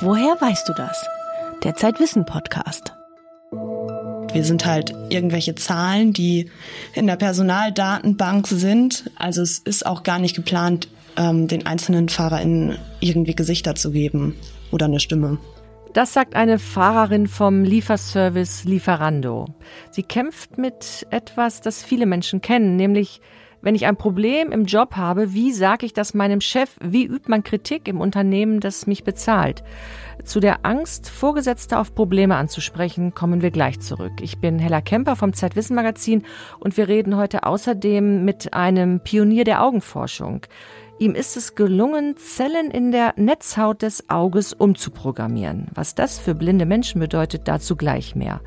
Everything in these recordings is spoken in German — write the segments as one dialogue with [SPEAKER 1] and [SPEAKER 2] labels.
[SPEAKER 1] Woher weißt du das? Der Zeitwissen Podcast.
[SPEAKER 2] Wir sind halt irgendwelche Zahlen, die in der Personaldatenbank sind. Also es ist auch gar nicht geplant, ähm, den einzelnen FahrerInnen irgendwie Gesichter zu geben oder eine Stimme.
[SPEAKER 3] Das sagt eine Fahrerin vom Lieferservice Lieferando. Sie kämpft mit etwas, das viele Menschen kennen, nämlich wenn ich ein Problem im Job habe, wie sage ich das meinem Chef? Wie übt man Kritik im Unternehmen, das mich bezahlt? Zu der Angst, Vorgesetzte auf Probleme anzusprechen, kommen wir gleich zurück. Ich bin Hella Kemper vom Zeitwissen Magazin und wir reden heute außerdem mit einem Pionier der Augenforschung. Ihm ist es gelungen, Zellen in der Netzhaut des Auges umzuprogrammieren. Was das für blinde Menschen bedeutet, dazu gleich mehr.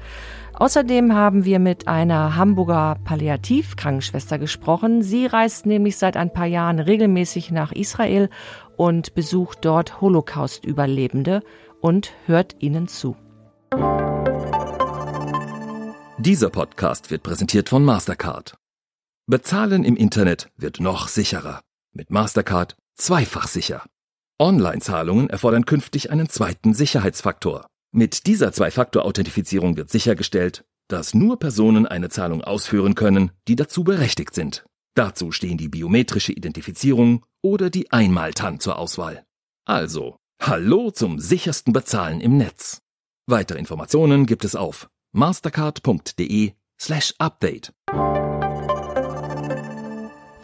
[SPEAKER 3] Außerdem haben wir mit einer Hamburger Palliativkrankenschwester gesprochen. Sie reist nämlich seit ein paar Jahren regelmäßig nach Israel und besucht dort Holocaust-Überlebende und hört ihnen zu.
[SPEAKER 4] Dieser Podcast wird präsentiert von Mastercard. Bezahlen im Internet wird noch sicherer. Mit Mastercard zweifach sicher. Online-Zahlungen erfordern künftig einen zweiten Sicherheitsfaktor. Mit dieser Zwei-Faktor-Authentifizierung wird sichergestellt, dass nur Personen eine Zahlung ausführen können, die dazu berechtigt sind. Dazu stehen die biometrische Identifizierung oder die Einmaltan zur Auswahl. Also, hallo zum sichersten Bezahlen im Netz. Weitere Informationen gibt es auf mastercard.de slash update.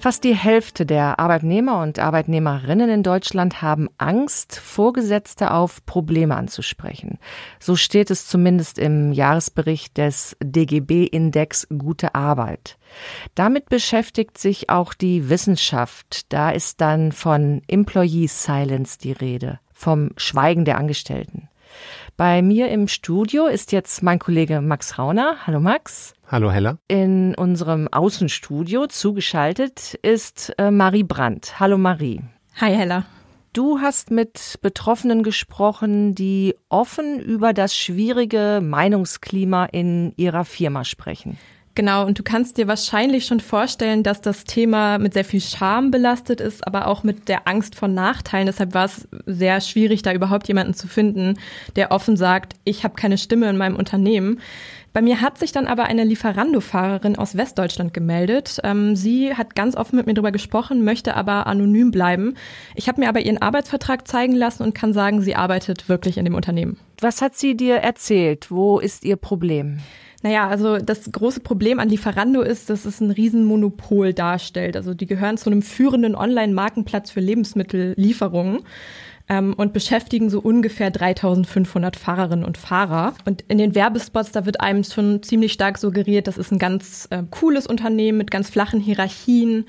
[SPEAKER 3] Fast die Hälfte der Arbeitnehmer und Arbeitnehmerinnen in Deutschland haben Angst, Vorgesetzte auf Probleme anzusprechen. So steht es zumindest im Jahresbericht des DGB-Index Gute Arbeit. Damit beschäftigt sich auch die Wissenschaft. Da ist dann von Employee Silence die Rede, vom Schweigen der Angestellten. Bei mir im Studio ist jetzt mein Kollege Max Rauner. Hallo Max.
[SPEAKER 5] Hallo Hella.
[SPEAKER 3] In unserem Außenstudio zugeschaltet ist äh, Marie Brandt. Hallo Marie.
[SPEAKER 6] Hi Hella.
[SPEAKER 3] Du hast mit Betroffenen gesprochen, die offen über das schwierige Meinungsklima in ihrer Firma sprechen.
[SPEAKER 6] Genau, und du kannst dir wahrscheinlich schon vorstellen, dass das Thema mit sehr viel Scham belastet ist, aber auch mit der Angst vor Nachteilen. Deshalb war es sehr schwierig, da überhaupt jemanden zu finden, der offen sagt, ich habe keine Stimme in meinem Unternehmen. Bei mir hat sich dann aber eine Lieferando-Fahrerin aus Westdeutschland gemeldet. Ähm, sie hat ganz offen mit mir darüber gesprochen, möchte aber anonym bleiben. Ich habe mir aber ihren Arbeitsvertrag zeigen lassen und kann sagen, sie arbeitet wirklich in dem Unternehmen.
[SPEAKER 3] Was hat sie dir erzählt? Wo ist ihr Problem?
[SPEAKER 6] Naja, also das große Problem an Lieferando ist, dass es ein Riesenmonopol darstellt. Also die gehören zu einem führenden Online-Markenplatz für Lebensmittellieferungen ähm, und beschäftigen so ungefähr 3500 Fahrerinnen und Fahrer. Und in den Werbespots, da wird einem schon ziemlich stark suggeriert, das ist ein ganz äh, cooles Unternehmen mit ganz flachen Hierarchien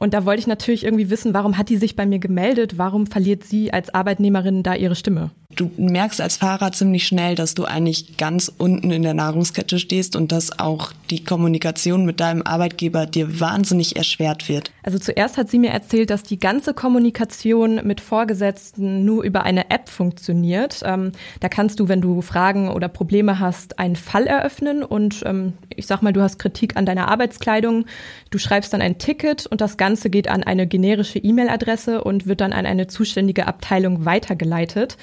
[SPEAKER 6] und da wollte ich natürlich irgendwie wissen, warum hat die sich bei mir gemeldet? Warum verliert sie als Arbeitnehmerin da ihre Stimme?
[SPEAKER 2] Du merkst als Fahrer ziemlich schnell, dass du eigentlich ganz unten in der Nahrungskette stehst und dass auch die Kommunikation mit deinem Arbeitgeber dir wahnsinnig erschwert wird.
[SPEAKER 6] Also zuerst hat sie mir erzählt, dass die ganze Kommunikation mit Vorgesetzten nur über eine App funktioniert. Ähm, da kannst du, wenn du Fragen oder Probleme hast, einen Fall eröffnen und ähm, ich sag mal, du hast Kritik an deiner Arbeitskleidung, du schreibst dann ein Ticket und das Ganze Ganze geht an eine generische E-Mail-Adresse und wird dann an eine zuständige Abteilung weitergeleitet.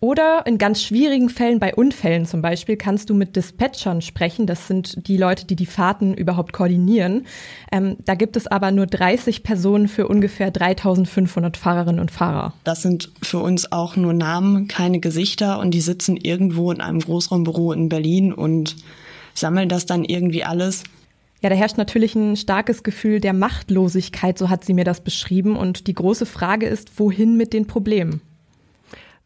[SPEAKER 6] Oder in ganz schwierigen Fällen, bei Unfällen zum Beispiel, kannst du mit Dispatchern sprechen. Das sind die Leute, die die Fahrten überhaupt koordinieren. Ähm, da gibt es aber nur 30 Personen für ungefähr 3500 Fahrerinnen und Fahrer.
[SPEAKER 2] Das sind für uns auch nur Namen, keine Gesichter und die sitzen irgendwo in einem Großraumbüro in Berlin und sammeln das dann irgendwie alles
[SPEAKER 6] ja, da herrscht natürlich ein starkes Gefühl der Machtlosigkeit, so hat sie mir das beschrieben. Und die große Frage ist, wohin mit den Problemen?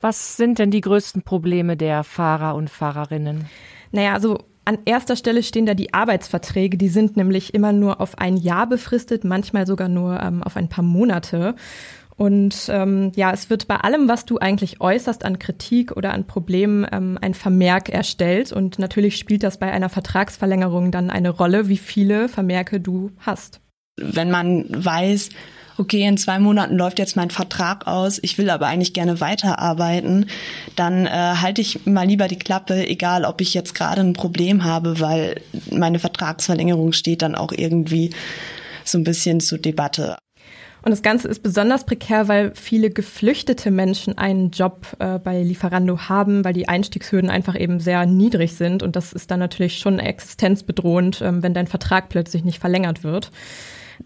[SPEAKER 3] Was sind denn die größten Probleme der Fahrer und Fahrerinnen?
[SPEAKER 6] Naja, also an erster Stelle stehen da die Arbeitsverträge. Die sind nämlich immer nur auf ein Jahr befristet, manchmal sogar nur ähm, auf ein paar Monate. Und ähm, ja, es wird bei allem, was du eigentlich äußerst an Kritik oder an Problemen, ähm, ein Vermerk erstellt. Und natürlich spielt das bei einer Vertragsverlängerung dann eine Rolle, wie viele Vermerke du hast.
[SPEAKER 2] Wenn man weiß, okay, in zwei Monaten läuft jetzt mein Vertrag aus, ich will aber eigentlich gerne weiterarbeiten, dann äh, halte ich mal lieber die Klappe, egal ob ich jetzt gerade ein Problem habe, weil meine Vertragsverlängerung steht dann auch irgendwie so ein bisschen zur Debatte.
[SPEAKER 6] Und das Ganze ist besonders prekär, weil viele geflüchtete Menschen einen Job äh, bei Lieferando haben, weil die Einstiegshürden einfach eben sehr niedrig sind. Und das ist dann natürlich schon existenzbedrohend, ähm, wenn dein Vertrag plötzlich nicht verlängert wird.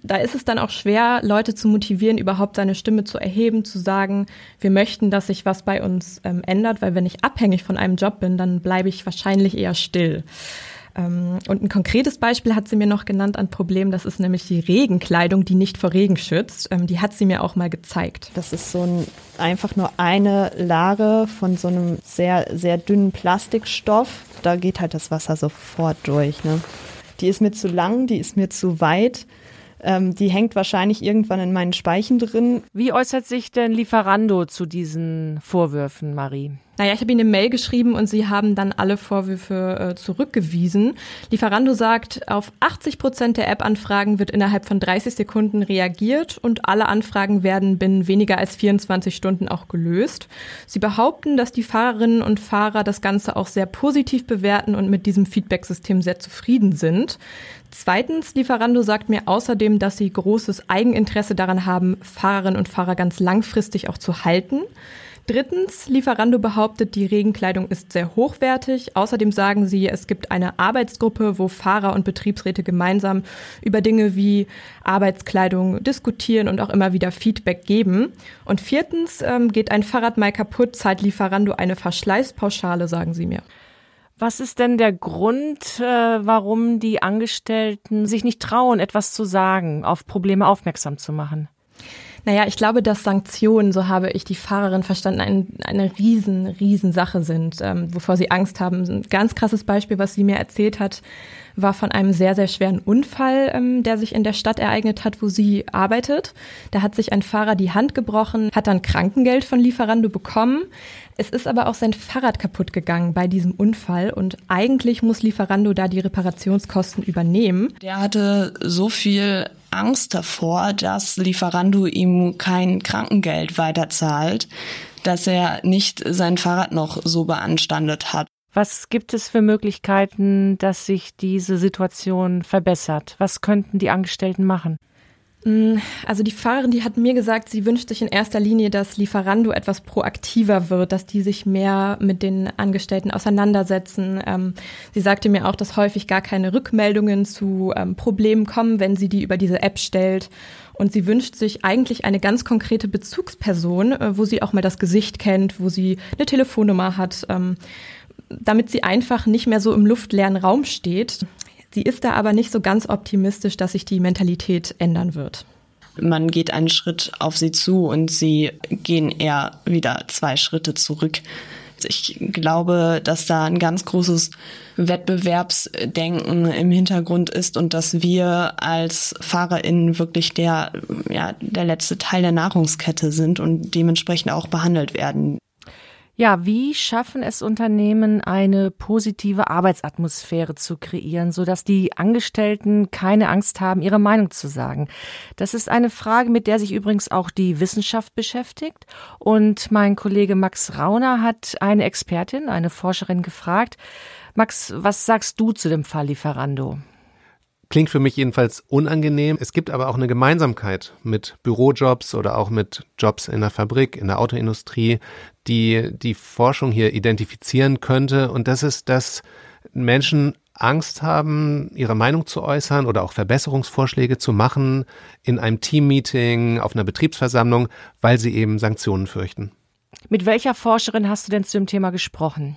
[SPEAKER 6] Da ist es dann auch schwer, Leute zu motivieren, überhaupt seine Stimme zu erheben, zu sagen, wir möchten, dass sich was bei uns ähm, ändert, weil wenn ich abhängig von einem Job bin, dann bleibe ich wahrscheinlich eher still. Ähm, und ein konkretes Beispiel hat sie mir noch genannt an Problem, das ist nämlich die Regenkleidung, die nicht vor Regen schützt. Ähm, die hat sie mir auch mal gezeigt.
[SPEAKER 2] Das ist so ein, einfach nur eine Lage von so einem sehr, sehr dünnen Plastikstoff. Da geht halt das Wasser sofort durch. Ne? Die ist mir zu lang, die ist mir zu weit. Ähm, die hängt wahrscheinlich irgendwann in meinen Speichen drin.
[SPEAKER 3] Wie äußert sich denn Lieferando zu diesen Vorwürfen, Marie?
[SPEAKER 6] Naja, ich habe Ihnen eine Mail geschrieben und Sie haben dann alle Vorwürfe äh, zurückgewiesen. Lieferando sagt, auf 80 Prozent der App-Anfragen wird innerhalb von 30 Sekunden reagiert und alle Anfragen werden binnen weniger als 24 Stunden auch gelöst. Sie behaupten, dass die Fahrerinnen und Fahrer das Ganze auch sehr positiv bewerten und mit diesem Feedback-System sehr zufrieden sind. Zweitens, Lieferando sagt mir außerdem, dass sie großes Eigeninteresse daran haben, Fahrerinnen und Fahrer ganz langfristig auch zu halten. Drittens, Lieferando behauptet, die Regenkleidung ist sehr hochwertig. Außerdem sagen sie, es gibt eine Arbeitsgruppe, wo Fahrer und Betriebsräte gemeinsam über Dinge wie Arbeitskleidung diskutieren und auch immer wieder Feedback geben. Und viertens, ähm, geht ein Fahrrad mal kaputt, zahlt Lieferando eine Verschleißpauschale, sagen sie mir.
[SPEAKER 3] Was ist denn der Grund, äh, warum die Angestellten sich nicht trauen, etwas zu sagen, auf Probleme aufmerksam zu machen?
[SPEAKER 6] Naja, ich glaube, dass Sanktionen, so habe ich die Fahrerin verstanden, ein, eine riesen, riesen Sache sind, ähm, wovor sie Angst haben. Ein ganz krasses Beispiel, was sie mir erzählt hat, war von einem sehr, sehr schweren Unfall, ähm, der sich in der Stadt ereignet hat, wo sie arbeitet. Da hat sich ein Fahrer die Hand gebrochen, hat dann Krankengeld von Lieferando bekommen. Es ist aber auch sein Fahrrad kaputt gegangen bei diesem Unfall und eigentlich muss Lieferando da die Reparationskosten übernehmen.
[SPEAKER 2] Der hatte so viel Angst davor, dass Lieferando ihm kein Krankengeld weiterzahlt, dass er nicht sein Fahrrad noch so beanstandet hat.
[SPEAKER 3] Was gibt es für Möglichkeiten, dass sich diese Situation verbessert? Was könnten die Angestellten machen?
[SPEAKER 6] Mm, also die Fahrerin, die hat mir gesagt, sie wünscht sich in erster Linie, dass Lieferando etwas proaktiver wird, dass die sich mehr mit den Angestellten auseinandersetzen. Ähm, sie sagte mir auch, dass häufig gar keine Rückmeldungen zu ähm, Problemen kommen, wenn sie die über diese App stellt. Und sie wünscht sich eigentlich eine ganz konkrete Bezugsperson, äh, wo sie auch mal das Gesicht kennt, wo sie eine Telefonnummer hat. Ähm, damit sie einfach nicht mehr so im luftleeren Raum steht. Sie ist da aber nicht so ganz optimistisch, dass sich die Mentalität ändern wird.
[SPEAKER 2] Man geht einen Schritt auf sie zu und sie gehen eher wieder zwei Schritte zurück. Ich glaube, dass da ein ganz großes Wettbewerbsdenken im Hintergrund ist und dass wir als FahrerInnen wirklich der, ja, der letzte Teil der Nahrungskette sind und dementsprechend auch behandelt werden.
[SPEAKER 3] Ja, wie schaffen es Unternehmen, eine positive Arbeitsatmosphäre zu kreieren, sodass die Angestellten keine Angst haben, ihre Meinung zu sagen? Das ist eine Frage, mit der sich übrigens auch die Wissenschaft beschäftigt. Und mein Kollege Max Rauner hat eine Expertin, eine Forscherin gefragt. Max, was sagst du zu dem Fall Lieferando?
[SPEAKER 5] Klingt für mich jedenfalls unangenehm. Es gibt aber auch eine Gemeinsamkeit mit Bürojobs oder auch mit Jobs in der Fabrik, in der Autoindustrie, die die Forschung hier identifizieren könnte. Und das ist, dass Menschen Angst haben, ihre Meinung zu äußern oder auch Verbesserungsvorschläge zu machen in einem Teammeeting, auf einer Betriebsversammlung, weil sie eben Sanktionen fürchten.
[SPEAKER 3] Mit welcher Forscherin hast du denn zu dem Thema gesprochen?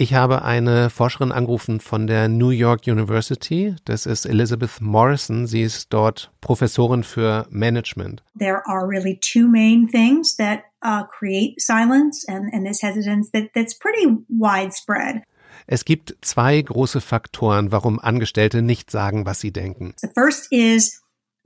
[SPEAKER 5] Ich habe eine Forscherin angerufen von der New York University. Das ist Elizabeth Morrison. Sie ist dort Professorin für Management.
[SPEAKER 7] There are really two main things that uh, create silence and, and this hesitance that, that's pretty widespread.
[SPEAKER 5] Es gibt zwei große Faktoren, warum Angestellte nicht sagen, was sie denken.
[SPEAKER 7] The first is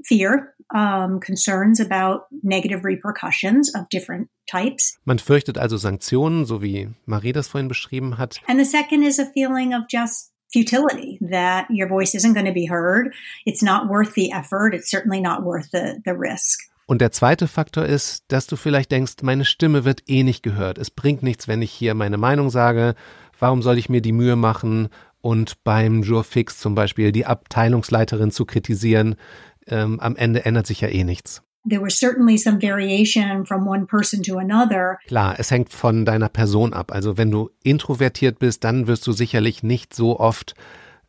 [SPEAKER 7] fear, um, concerns about negative repercussions of different types.
[SPEAKER 5] Man fürchtet also Sanktionen, so wie Marie das vorhin beschrieben hat.
[SPEAKER 7] And the second is a feeling of just futility that your voice isn't going to be heard. It's not worth the effort. It's certainly not worth the, the risk.
[SPEAKER 5] Und der zweite Faktor ist, dass du vielleicht denkst, meine Stimme wird eh nicht gehört. Es bringt nichts, wenn ich hier meine Meinung sage. Warum soll ich mir die Mühe machen und beim Jurfix zum Beispiel die Abteilungsleiterin zu kritisieren? Ähm, am Ende ändert sich ja eh nichts.
[SPEAKER 7] there was certainly some variation from one person to another.
[SPEAKER 5] Klar, es hängt von deiner Person ab. Also wenn du introvertiert bist, dann wirst du sicherlich nicht so oft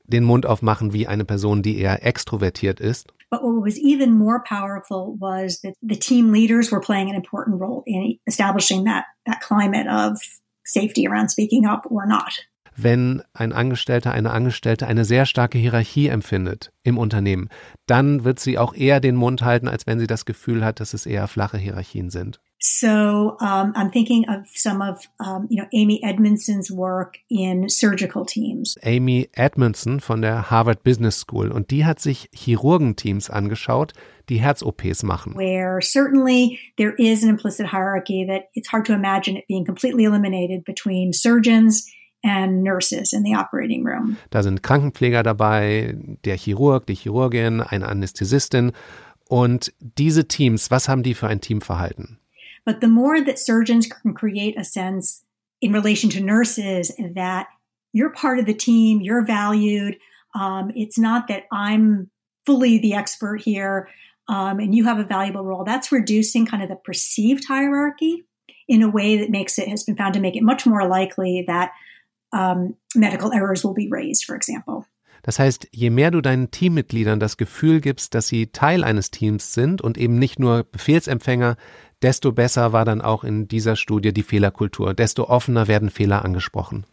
[SPEAKER 5] den Mund aufmachen wie eine Person, die eher extrovertiert ist.
[SPEAKER 7] But what was even more powerful was that the team leaders were playing an important role in establishing that, that climate of safety around speaking up or not.
[SPEAKER 5] Wenn ein Angestellter, eine Angestellte eine sehr starke Hierarchie empfindet im Unternehmen, dann wird sie auch eher den Mund halten, als wenn sie das Gefühl hat, dass es eher flache Hierarchien sind.
[SPEAKER 7] So um, I'm thinking of some of um, you know Amy Edmondson's work in surgical teams.
[SPEAKER 5] Amy Edmondson von der Harvard Business School und die hat sich Chirurgenteams angeschaut, die Herz-OPs machen.
[SPEAKER 7] Where certainly there is an implicit hierarchy that it's hard to imagine it being completely eliminated between surgeons and nurses in the operating room.
[SPEAKER 5] Da sind Krankenpfleger dabei, der Chirurg, die Chirurgin, eine Anästhesistin und diese Teams, was haben die für ein Teamverhalten?
[SPEAKER 7] But the more that surgeons can create a sense in relation to nurses that you're part of the team, you're valued. Um, it's not that I'm fully the expert here um, and you have a valuable role. That's reducing kind of the perceived hierarchy in a way that makes it has been found to make it much more likely that um, medical errors will be raised, for example.
[SPEAKER 5] Das heißt, je mehr du deinen Teammitgliedern das Gefühl gibst, dass sie Teil eines Teams sind und eben nicht nur Befehlsempfänger, desto besser war dann auch in dieser Studie die Fehlerkultur, desto offener werden Fehler angesprochen.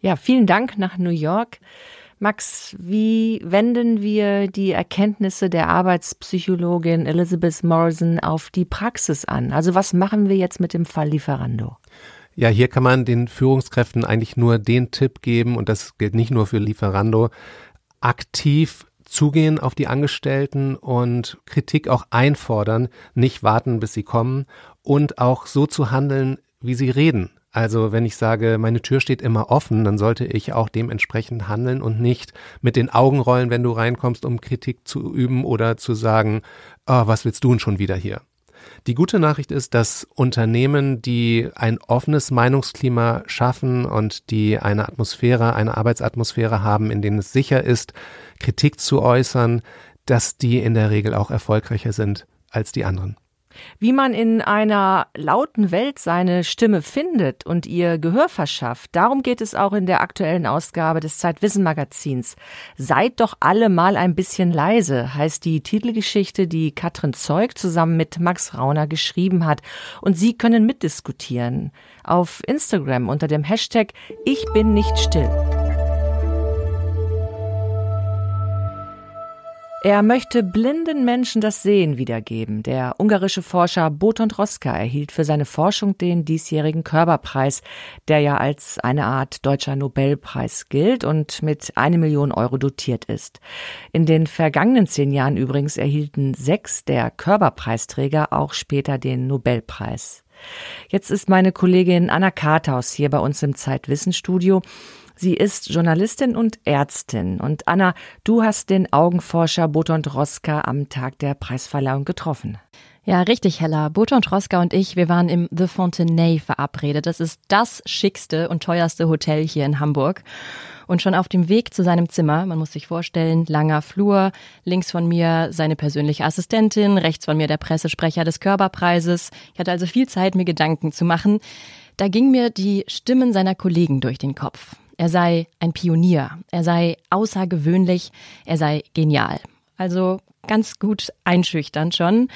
[SPEAKER 3] Ja, vielen Dank nach New York. Max, wie wenden wir die Erkenntnisse der Arbeitspsychologin Elizabeth Morrison auf die Praxis an? Also was machen wir jetzt mit dem Fall Lieferando?
[SPEAKER 5] Ja, hier kann man den Führungskräften eigentlich nur den Tipp geben, und das gilt nicht nur für Lieferando, aktiv zugehen auf die Angestellten und Kritik auch einfordern, nicht warten, bis sie kommen und auch so zu handeln, wie sie reden. Also wenn ich sage, meine Tür steht immer offen, dann sollte ich auch dementsprechend handeln und nicht mit den Augen rollen, wenn du reinkommst, um Kritik zu üben oder zu sagen, oh, was willst du denn schon wieder hier? Die gute Nachricht ist, dass Unternehmen, die ein offenes Meinungsklima schaffen und die eine Atmosphäre, eine Arbeitsatmosphäre haben, in denen es sicher ist, Kritik zu äußern, dass die in der Regel auch erfolgreicher sind als die anderen.
[SPEAKER 3] Wie man in einer lauten Welt seine Stimme findet und ihr Gehör verschafft, darum geht es auch in der aktuellen Ausgabe des Zeitwissen Magazins. Seid doch alle mal ein bisschen leise, heißt die Titelgeschichte, die Katrin Zeug zusammen mit Max Rauner geschrieben hat. Und Sie können mitdiskutieren. Auf Instagram unter dem Hashtag Ich bin nicht still. Er möchte blinden Menschen das Sehen wiedergeben. Der ungarische Forscher Boton Roska erhielt für seine Forschung den diesjährigen Körperpreis, der ja als eine Art deutscher Nobelpreis gilt und mit eine Million Euro dotiert ist. In den vergangenen zehn Jahren übrigens erhielten sechs der Körperpreisträger auch später den Nobelpreis. Jetzt ist meine Kollegin Anna Karthaus hier bei uns im Zeitwissenstudio. Sie ist Journalistin und Ärztin. Und Anna, du hast den Augenforscher Boton Droska am Tag der Preisverleihung getroffen.
[SPEAKER 8] Ja, richtig, Hella. Boton Troska und ich, wir waren im The Fontenay verabredet. Das ist das schickste und teuerste Hotel hier in Hamburg. Und schon auf dem Weg zu seinem Zimmer, man muss sich vorstellen, langer Flur, links von mir seine persönliche Assistentin, rechts von mir der Pressesprecher des Körperpreises. Ich hatte also viel Zeit, mir Gedanken zu machen. Da ging mir die Stimmen seiner Kollegen durch den Kopf. Er sei ein Pionier, er sei außergewöhnlich, er sei genial. Also ganz gut einschüchternd schon.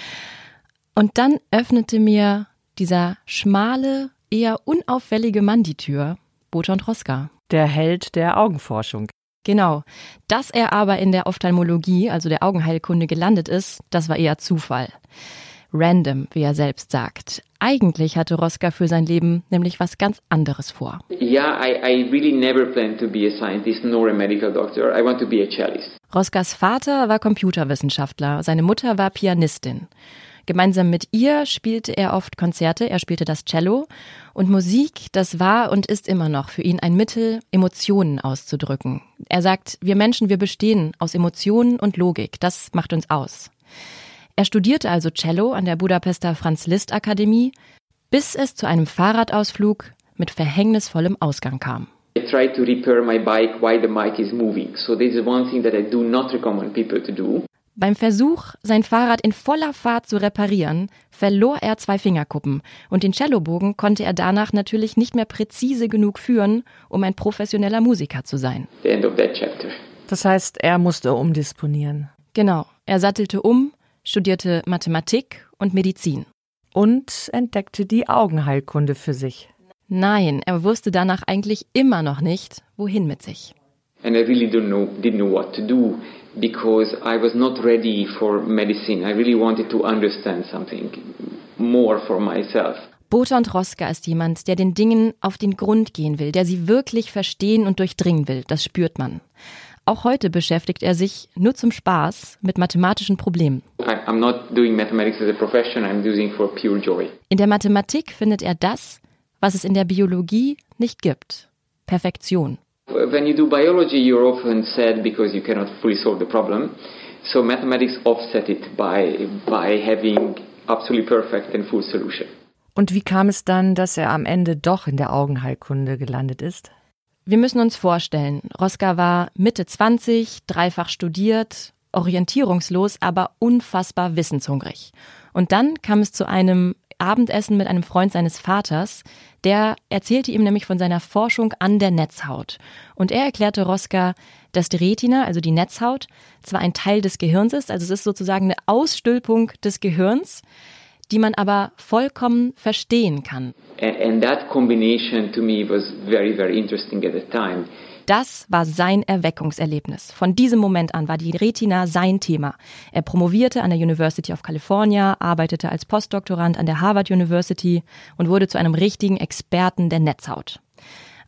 [SPEAKER 8] Und dann öffnete mir dieser schmale, eher unauffällige Mann die Tür, Boton Troska.
[SPEAKER 3] Der Held der Augenforschung.
[SPEAKER 8] Genau. Dass er aber in der Ophthalmologie, also der Augenheilkunde, gelandet ist, das war eher Zufall random, wie er selbst sagt. Eigentlich hatte Roska für sein Leben nämlich was ganz anderes vor.
[SPEAKER 9] Yeah, I, I really never planned to be a scientist nor a medical doctor. I want to be a cellist.
[SPEAKER 8] Roskas Vater war Computerwissenschaftler, seine Mutter war Pianistin. Gemeinsam mit ihr spielte er oft Konzerte, er spielte das Cello und Musik, das war und ist immer noch für ihn ein Mittel, Emotionen auszudrücken. Er sagt, wir Menschen, wir bestehen aus Emotionen und Logik, das macht uns aus. Er studierte also Cello an der Budapester Franz Liszt Akademie, bis es zu einem Fahrradausflug mit verhängnisvollem Ausgang kam.
[SPEAKER 9] I try to repair my bike while the bike is moving. So this is one thing that I do not recommend people to do.
[SPEAKER 8] Beim Versuch, sein Fahrrad in voller Fahrt zu reparieren, verlor er zwei Fingerkuppen und den Cellobogen konnte er danach natürlich nicht mehr präzise genug führen, um ein professioneller Musiker zu sein.
[SPEAKER 3] Das heißt, er musste umdisponieren.
[SPEAKER 8] Genau, er sattelte um, studierte Mathematik und Medizin.
[SPEAKER 3] Und entdeckte die Augenheilkunde für sich.
[SPEAKER 8] Nein, er wusste danach eigentlich immer noch nicht, wohin mit sich.
[SPEAKER 9] And I really don't know, didn't know what to do because I was not ready for medicine. I really wanted to understand something more for myself.
[SPEAKER 8] Botond Roska ist jemand, der den Dingen auf den Grund gehen will, der sie wirklich verstehen und durchdringen will. Das spürt man. Auch heute beschäftigt er sich nur zum Spaß mit mathematischen Problemen. In der Mathematik findet er das, was es in der Biologie nicht gibt. Perfektion.
[SPEAKER 9] When you do biology, you're often sad because you cannot fully solve the problem. So mathematics offset it by, by having absolutely perfect and full solution.
[SPEAKER 3] Und wie kam es dann, dass er am Ende doch in der Augenheilkunde gelandet ist?
[SPEAKER 8] Wir müssen uns vorstellen, Roska war Mitte 20, dreifach studiert, orientierungslos, aber unfassbar wissenshungrig. Und dann kam es zu einem Abendessen mit einem Freund seines Vaters, der erzählte ihm nämlich von seiner Forschung an der Netzhaut. Und er erklärte Roska, dass die Retina, also die Netzhaut, zwar ein Teil des Gehirns ist, also es ist sozusagen eine Ausstülpung des Gehirns, die man aber vollkommen verstehen kann.
[SPEAKER 9] And, and that combination to me was very, very interesting at the time.
[SPEAKER 8] Das war sein Erweckungserlebnis. Von diesem Moment an war die Retina sein Thema. Er promovierte an der University of California, arbeitete als Postdoktorand an der Harvard University und wurde zu einem richtigen Experten der Netzhaut.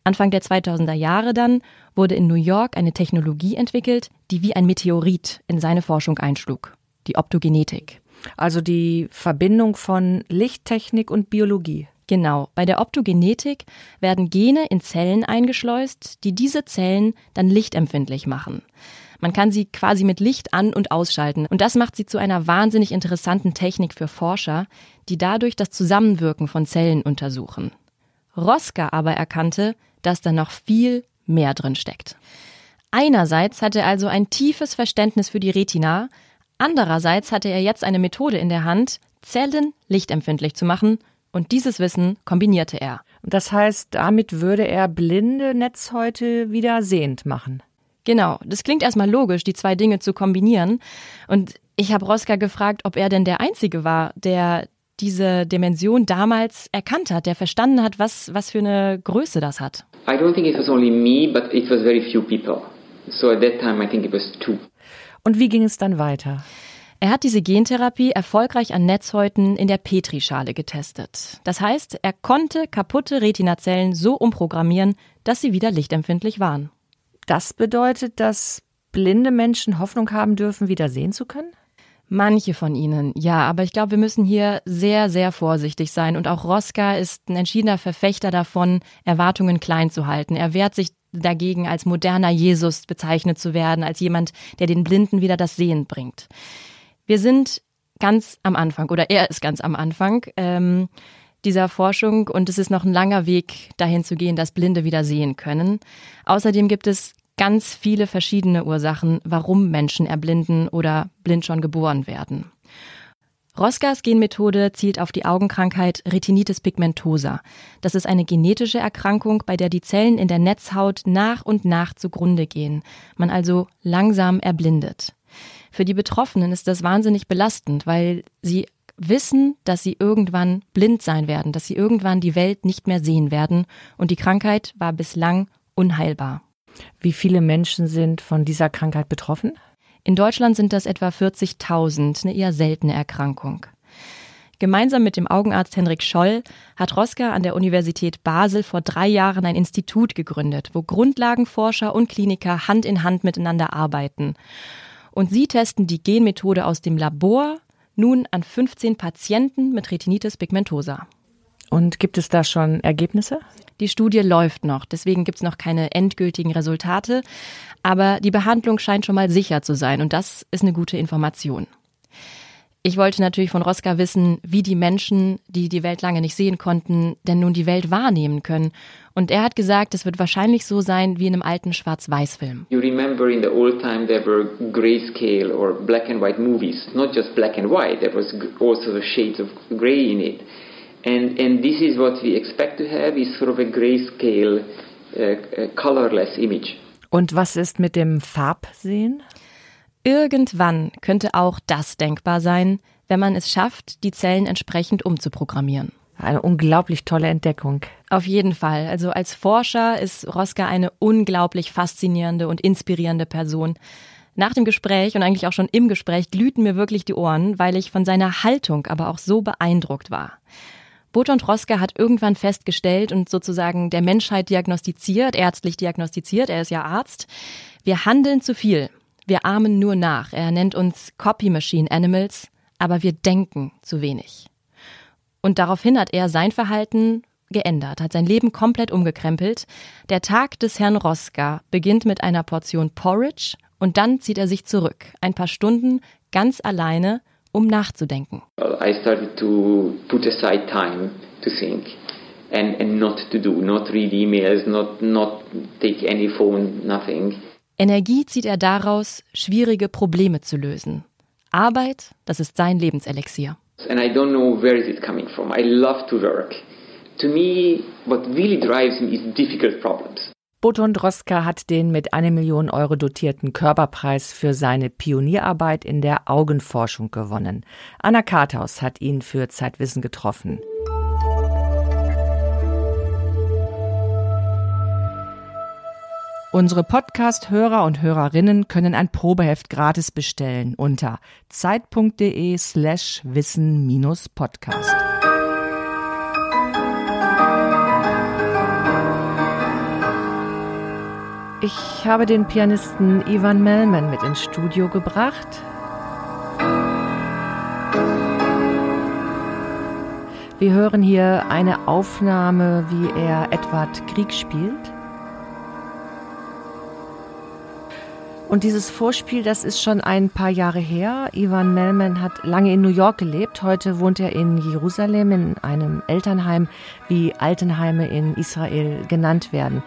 [SPEAKER 8] Anfang der 2000er Jahre dann wurde in New York eine Technologie entwickelt, die wie ein Meteorit in seine Forschung einschlug. Die Optogenetik.
[SPEAKER 3] Also die Verbindung von Lichttechnik und Biologie.
[SPEAKER 8] Genau, bei der Optogenetik werden Gene in Zellen eingeschleust, die diese Zellen dann lichtempfindlich machen. Man kann sie quasi mit Licht an- und ausschalten. Und das macht sie zu einer wahnsinnig interessanten Technik für Forscher, die dadurch das Zusammenwirken von Zellen untersuchen. Roska aber erkannte, dass da noch viel mehr drin steckt. Einerseits hatte er also ein tiefes Verständnis für die Retina, andererseits hatte er jetzt eine Methode in der Hand, Zellen lichtempfindlich zu machen und dieses Wissen kombinierte er.
[SPEAKER 3] Das heißt, damit würde er blinde Netzhäute wieder sehend machen.
[SPEAKER 8] Genau, das klingt erstmal logisch, die zwei Dinge zu kombinieren. Und ich habe Roska gefragt, ob er denn der Einzige war, der diese Dimension damals erkannt hat, der verstanden hat, was, was für eine Größe das hat.
[SPEAKER 9] I don't think it was only me, but it was very few people. So at that time I think it was two.
[SPEAKER 3] Und wie ging es dann weiter?
[SPEAKER 8] Er hat diese Gentherapie erfolgreich an Netzhäuten in der Petrischale getestet. Das heißt, er konnte kaputte Retinazellen so umprogrammieren, dass sie wieder lichtempfindlich waren.
[SPEAKER 3] Das bedeutet, dass blinde Menschen Hoffnung haben dürfen, wieder sehen zu können?
[SPEAKER 8] Manche von ihnen, ja, aber ich glaube, wir müssen hier sehr, sehr vorsichtig sein. Und auch Roska ist ein entschiedener Verfechter davon, Erwartungen klein zu halten. Er wehrt sich dagegen, als moderner Jesus bezeichnet zu werden, als jemand, der den Blinden wieder das Sehen bringt. Wir sind ganz am Anfang oder er ist ganz am Anfang ähm, dieser Forschung und es ist noch ein langer Weg dahin zu gehen, dass Blinde wieder sehen können. Außerdem gibt es ganz viele verschiedene Ursachen, warum Menschen erblinden oder blind schon geboren werden. Roskas Genmethode zielt auf die Augenkrankheit Retinitis pigmentosa. Das ist eine genetische Erkrankung, bei der die Zellen in der Netzhaut nach und nach zugrunde gehen, man also langsam erblindet. Für die Betroffenen ist das wahnsinnig belastend, weil sie wissen, dass sie irgendwann blind sein werden, dass sie irgendwann die Welt nicht mehr sehen werden und die Krankheit war bislang unheilbar.
[SPEAKER 3] Wie viele Menschen sind von dieser Krankheit betroffen?
[SPEAKER 8] In Deutschland sind das etwa 40.000, eine eher seltene Erkrankung. Gemeinsam mit dem Augenarzt Henrik Scholl hat Roska an der Universität Basel vor drei Jahren ein Institut gegründet, wo Grundlagenforscher und Kliniker Hand in Hand miteinander arbeiten. Und sie testen die Genmethode aus dem Labor nun an 15 Patienten mit Retinitis pigmentosa.
[SPEAKER 3] Und gibt es da schon Ergebnisse?
[SPEAKER 8] Die Studie läuft noch, deswegen gibt es noch keine endgültigen Resultate, aber die Behandlung scheint schon mal sicher zu sein und das ist eine gute Information. Ich wollte natürlich von Roska wissen, wie die Menschen, die die Welt lange nicht sehen konnten, denn nun die Welt wahrnehmen können. Und er hat gesagt, es wird wahrscheinlich so sein wie in einem alten Schwarz-Weiß-Film.
[SPEAKER 9] You remember in the old time there were grayscale or black and white movies, not just black and white. There was also the shades of gray in it, and and this is what we expect to have is sort of a grayscale, uh, colorless image.
[SPEAKER 3] Und was ist mit dem Farbsehen?
[SPEAKER 8] Irgendwann könnte auch das denkbar sein, wenn man es schafft, die Zellen entsprechend umzuprogrammieren.
[SPEAKER 3] Eine unglaublich tolle Entdeckung.
[SPEAKER 8] Auf jeden Fall. Also als Forscher ist Roska eine unglaublich faszinierende und inspirierende Person. Nach dem Gespräch und eigentlich auch schon im Gespräch glühten mir wirklich die Ohren, weil ich von seiner Haltung aber auch so beeindruckt war. Boton Roska hat irgendwann festgestellt und sozusagen der Menschheit diagnostiziert, ärztlich diagnostiziert, er ist ja Arzt, wir handeln zu viel wir ahmen nur nach. Er nennt uns Copy Machine Animals, aber wir denken zu wenig. Und daraufhin hat er sein Verhalten geändert, hat sein Leben komplett umgekrempelt. Der Tag des Herrn Roska beginnt mit einer Portion Porridge und dann zieht er sich zurück, ein paar Stunden ganz alleine, um nachzudenken.
[SPEAKER 9] I started to put aside time to think and, and not to do, not read emails, not, not take any phone, nothing.
[SPEAKER 8] Energie zieht er daraus, schwierige Probleme zu lösen. Arbeit, das ist sein Lebenselixier.
[SPEAKER 9] And I don't know where is it coming from. I love to work. To me, what really drives me is difficult problems.
[SPEAKER 3] Boton Droska hat den mit einer Million Euro dotierten Körperpreis für seine Pionierarbeit in der Augenforschung gewonnen. Anna Karthaus hat ihn für Zeitwissen getroffen. Unsere Podcast-Hörer und Hörerinnen können ein Probeheft gratis bestellen unter zeit.de slash wissen-podcast. Ich habe den Pianisten Ivan Melman mit ins Studio gebracht. Wir hören hier eine Aufnahme, wie er Edward Krieg spielt. Und dieses Vorspiel, das ist schon ein paar Jahre her. Ivan Melman hat lange in New York gelebt. Heute wohnt er in Jerusalem in einem Elternheim, wie Altenheime in Israel genannt werden.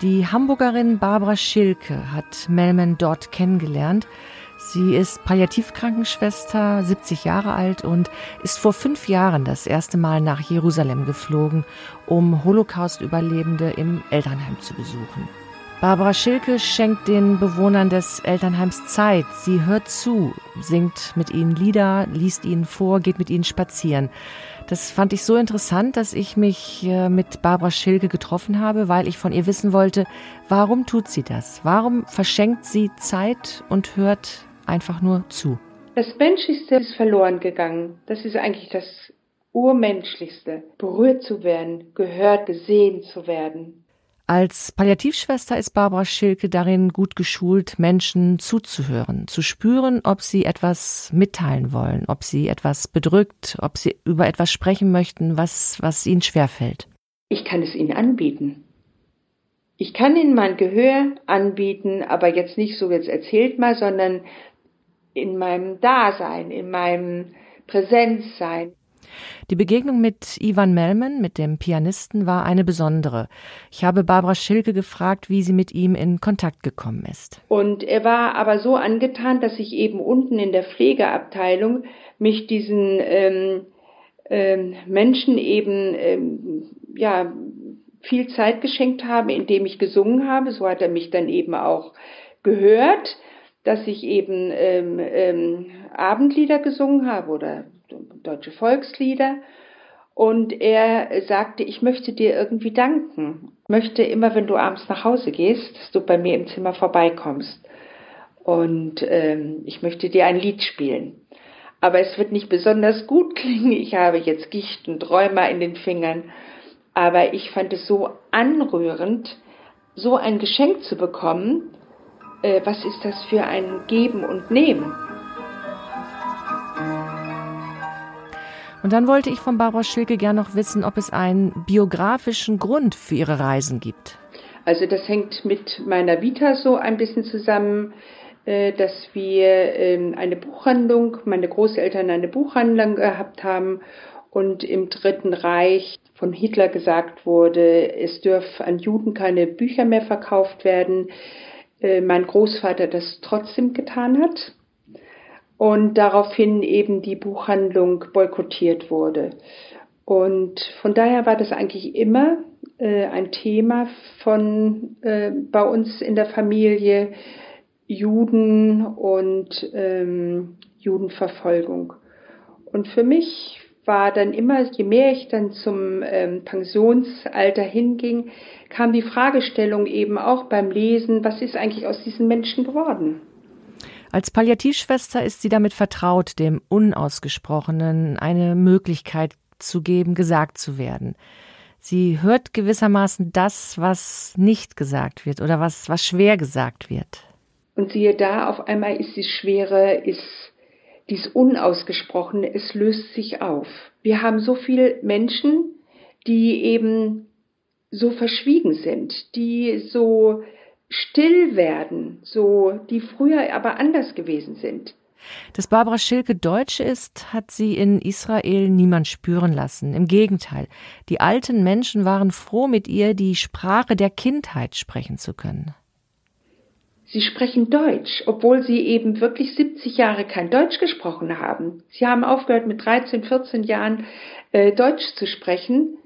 [SPEAKER 3] Die Hamburgerin Barbara Schilke hat Melman dort kennengelernt. Sie ist Palliativkrankenschwester, 70 Jahre alt und ist vor fünf Jahren das erste Mal nach Jerusalem geflogen, um Holocaust-Überlebende im Elternheim zu besuchen. Barbara Schilke schenkt den Bewohnern des Elternheims Zeit. Sie hört zu, singt mit ihnen Lieder, liest ihnen vor, geht mit ihnen spazieren. Das fand ich so interessant, dass ich mich äh, mit Barbara Schilke getroffen habe, weil ich von ihr wissen wollte, warum tut sie das? Warum verschenkt sie Zeit und hört einfach nur zu?
[SPEAKER 10] Das Menschlichste ist verloren gegangen. Das ist eigentlich das Urmenschlichste. Berührt zu werden, gehört, gesehen zu werden.
[SPEAKER 3] Als Palliativschwester ist Barbara Schilke darin gut geschult, Menschen zuzuhören, zu spüren, ob sie etwas mitteilen wollen, ob sie etwas bedrückt, ob sie über etwas sprechen möchten, was, was ihnen schwerfällt.
[SPEAKER 10] Ich kann es ihnen anbieten. Ich kann ihnen mein Gehör anbieten, aber jetzt nicht so, jetzt erzählt mal, sondern in meinem Dasein, in meinem Präsenzsein.
[SPEAKER 3] Die Begegnung mit Ivan Melman, mit dem Pianisten, war eine besondere. Ich habe Barbara Schilke gefragt, wie sie mit ihm in Kontakt gekommen ist.
[SPEAKER 10] Und er war aber so angetan, dass ich eben unten in der Pflegeabteilung mich diesen ähm, ähm, Menschen eben ähm, ja viel Zeit geschenkt habe, indem ich gesungen habe. So hat er mich dann eben auch gehört, dass ich eben ähm, ähm, Abendlieder gesungen habe oder deutsche Volkslieder. Und er sagte, ich möchte dir irgendwie danken. Ich möchte immer, wenn du abends nach Hause gehst, dass du bei mir im Zimmer vorbeikommst. Und ähm, ich möchte dir ein Lied spielen. Aber es wird nicht besonders gut klingen. Ich habe jetzt Gicht und Rheuma in den Fingern. Aber ich fand es so anrührend, so ein Geschenk zu bekommen. Äh, was ist das für ein Geben und Nehmen?
[SPEAKER 3] Und dann wollte ich von Barbara Schilke gern noch wissen, ob es einen biografischen Grund für ihre Reisen gibt.
[SPEAKER 10] Also das hängt mit meiner Vita so ein bisschen zusammen. äh, dass wir ähm, eine Buchhandlung, meine Großeltern eine Buchhandlung gehabt haben und im Dritten Reich von Hitler gesagt wurde, es dürfe an Juden keine Bücher mehr verkauft werden. Äh, mein Großvater das trotzdem getan hat und daraufhin eben die Buchhandlung boykottiert wurde. Und von daher war das eigentlich immer äh, ein Thema von äh, bei uns in der Familie Juden und ähm, Judenverfolgung. Und für mich war dann immer, je mehr ich dann zum ähm, Pensionsalter hinging, kam die Fragestellung eben auch beim Lesen, was ist eigentlich aus diesen Menschen geworden?
[SPEAKER 3] Als Palliativschwester ist sie damit vertraut, dem Unausgesprochenen eine Möglichkeit zu geben, gesagt zu werden. Sie hört gewissermaßen das, was nicht gesagt wird oder was, was schwer gesagt wird.
[SPEAKER 10] Und siehe da, auf einmal ist die Schwere, ist dies Unausgesprochene, es löst sich auf. Wir haben so viele Menschen, die eben so verschwiegen sind, die so still werden, so, die früher aber anders gewesen sind.
[SPEAKER 3] Dass Barbara Schilke Deutsche ist, hat sie in Israel niemand spüren lassen. Im Gegenteil, die alten Menschen waren froh, mit ihr die Sprache der Kindheit sprechen zu können.
[SPEAKER 10] Sie sprechen Deutsch, obwohl sie eben wirklich 70 Jahre kein Deutsch gesprochen haben. Sie haben aufgehört, mit 13, 14 Jahren äh, Deutsch zu sprechen.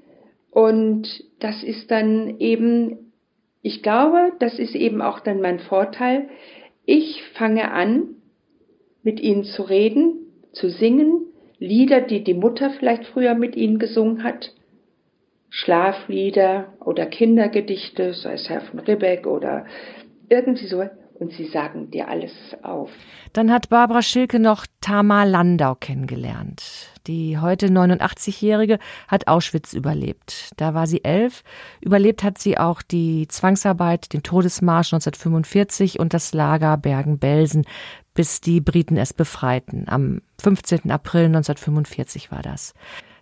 [SPEAKER 10] Und das ist dann eben, ich glaube, das ist eben auch dann mein Vorteil. Ich fange an, mit ihnen zu reden, zu singen, Lieder, die die Mutter vielleicht früher mit ihnen gesungen hat, Schlaflieder oder Kindergedichte, sei es Herr von Ribbeck oder irgendwie so und sie sagen dir alles auf.
[SPEAKER 3] Dann hat Barbara Schilke noch Tamar Landau kennengelernt. Die heute 89-Jährige hat Auschwitz überlebt. Da war sie elf. Überlebt hat sie auch die Zwangsarbeit, den Todesmarsch 1945 und das Lager Bergen-Belsen, bis die Briten es befreiten. Am 15. April 1945 war das.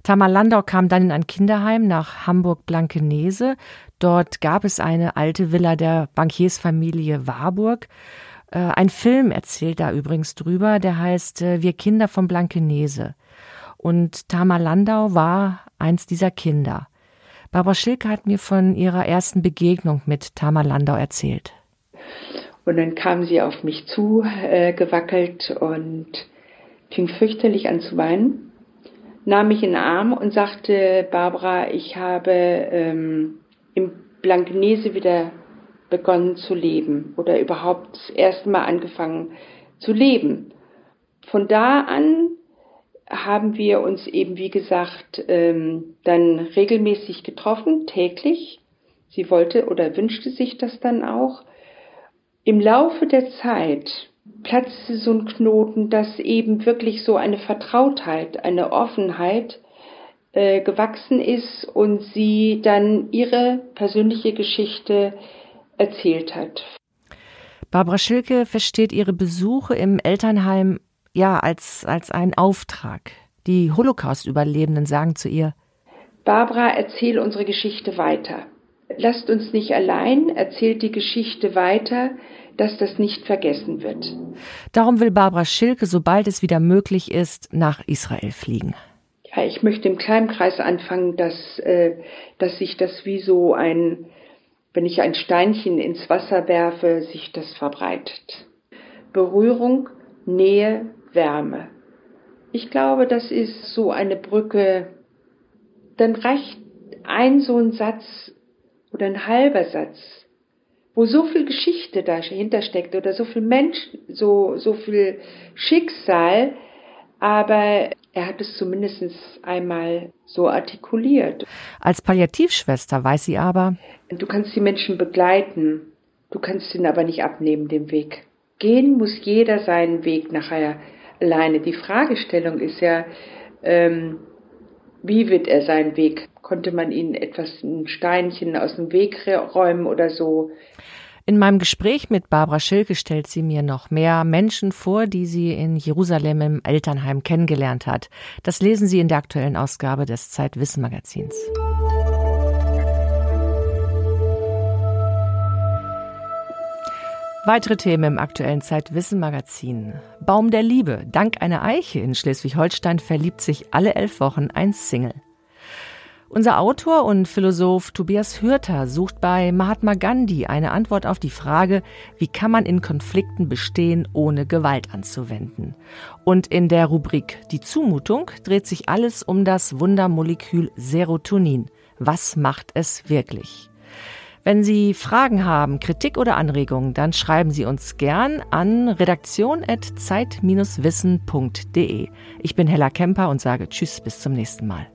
[SPEAKER 3] Tamar Landau kam dann in ein Kinderheim nach Hamburg-Blankenese. Dort gab es eine alte Villa der Bankiersfamilie Warburg. Äh, ein Film erzählt da übrigens drüber, der heißt äh, Wir Kinder von Blankenese. Und Tamar Landau war eins dieser Kinder. Barbara Schilke hat mir von ihrer ersten Begegnung mit Tamar Landau erzählt.
[SPEAKER 10] Und dann kam sie auf mich zu, äh, gewackelt und fing fürchterlich an zu weinen nahm mich in den Arm und sagte, Barbara, ich habe ähm, im Blankenese wieder begonnen zu leben oder überhaupt das erste Mal angefangen zu leben. Von da an haben wir uns eben, wie gesagt, ähm, dann regelmäßig getroffen, täglich. Sie wollte oder wünschte sich das dann auch. Im Laufe der Zeit platzte so ein Knoten, dass eben wirklich so eine Vertrautheit, eine Offenheit äh, gewachsen ist und sie dann ihre persönliche Geschichte erzählt hat.
[SPEAKER 3] Barbara Schilke versteht ihre Besuche im Elternheim ja als, als einen Auftrag. Die Holocaust-Überlebenden sagen zu ihr,
[SPEAKER 10] Barbara, erzähl unsere Geschichte weiter. Lasst uns nicht allein, erzählt die Geschichte weiter, dass das nicht vergessen wird.
[SPEAKER 3] Darum will Barbara Schilke, sobald es wieder möglich ist, nach Israel fliegen.
[SPEAKER 10] Ja, ich möchte im kleinen Kreis anfangen, dass, äh, dass sich das wie so ein, wenn ich ein Steinchen ins Wasser werfe, sich das verbreitet. Berührung, Nähe, Wärme. Ich glaube, das ist so eine Brücke, dann reicht ein so ein Satz oder ein halber Satz, wo so viel Geschichte dahinter steckt oder so viel Mensch, so, so viel Schicksal, aber er hat es zumindest einmal so artikuliert.
[SPEAKER 3] Als Palliativschwester weiß sie aber,
[SPEAKER 10] du kannst die Menschen begleiten, du kannst ihn aber nicht abnehmen, den Weg. Gehen muss jeder seinen Weg nachher alleine. Die Fragestellung ist ja, ähm, wie wird er seinen Weg? Konnte man ihn etwas ein Steinchen aus dem Weg räumen oder so?
[SPEAKER 3] In meinem Gespräch mit Barbara Schilke stellt sie mir noch mehr Menschen vor, die sie in Jerusalem im Elternheim kennengelernt hat. Das lesen Sie in der aktuellen Ausgabe des Zeitwissen Magazins. Weitere Themen im aktuellen Zeitwissen Magazin. Baum der Liebe. Dank einer Eiche in Schleswig-Holstein verliebt sich alle elf Wochen ein Single. Unser Autor und Philosoph Tobias Hürter sucht bei Mahatma Gandhi eine Antwort auf die Frage, wie kann man in Konflikten bestehen, ohne Gewalt anzuwenden. Und in der Rubrik Die Zumutung dreht sich alles um das Wundermolekül Serotonin. Was macht es wirklich? Wenn Sie Fragen haben, Kritik oder Anregungen, dann schreiben Sie uns gern an redaktion.zeit-wissen.de. Ich bin Hella Kemper und sage Tschüss bis zum nächsten Mal.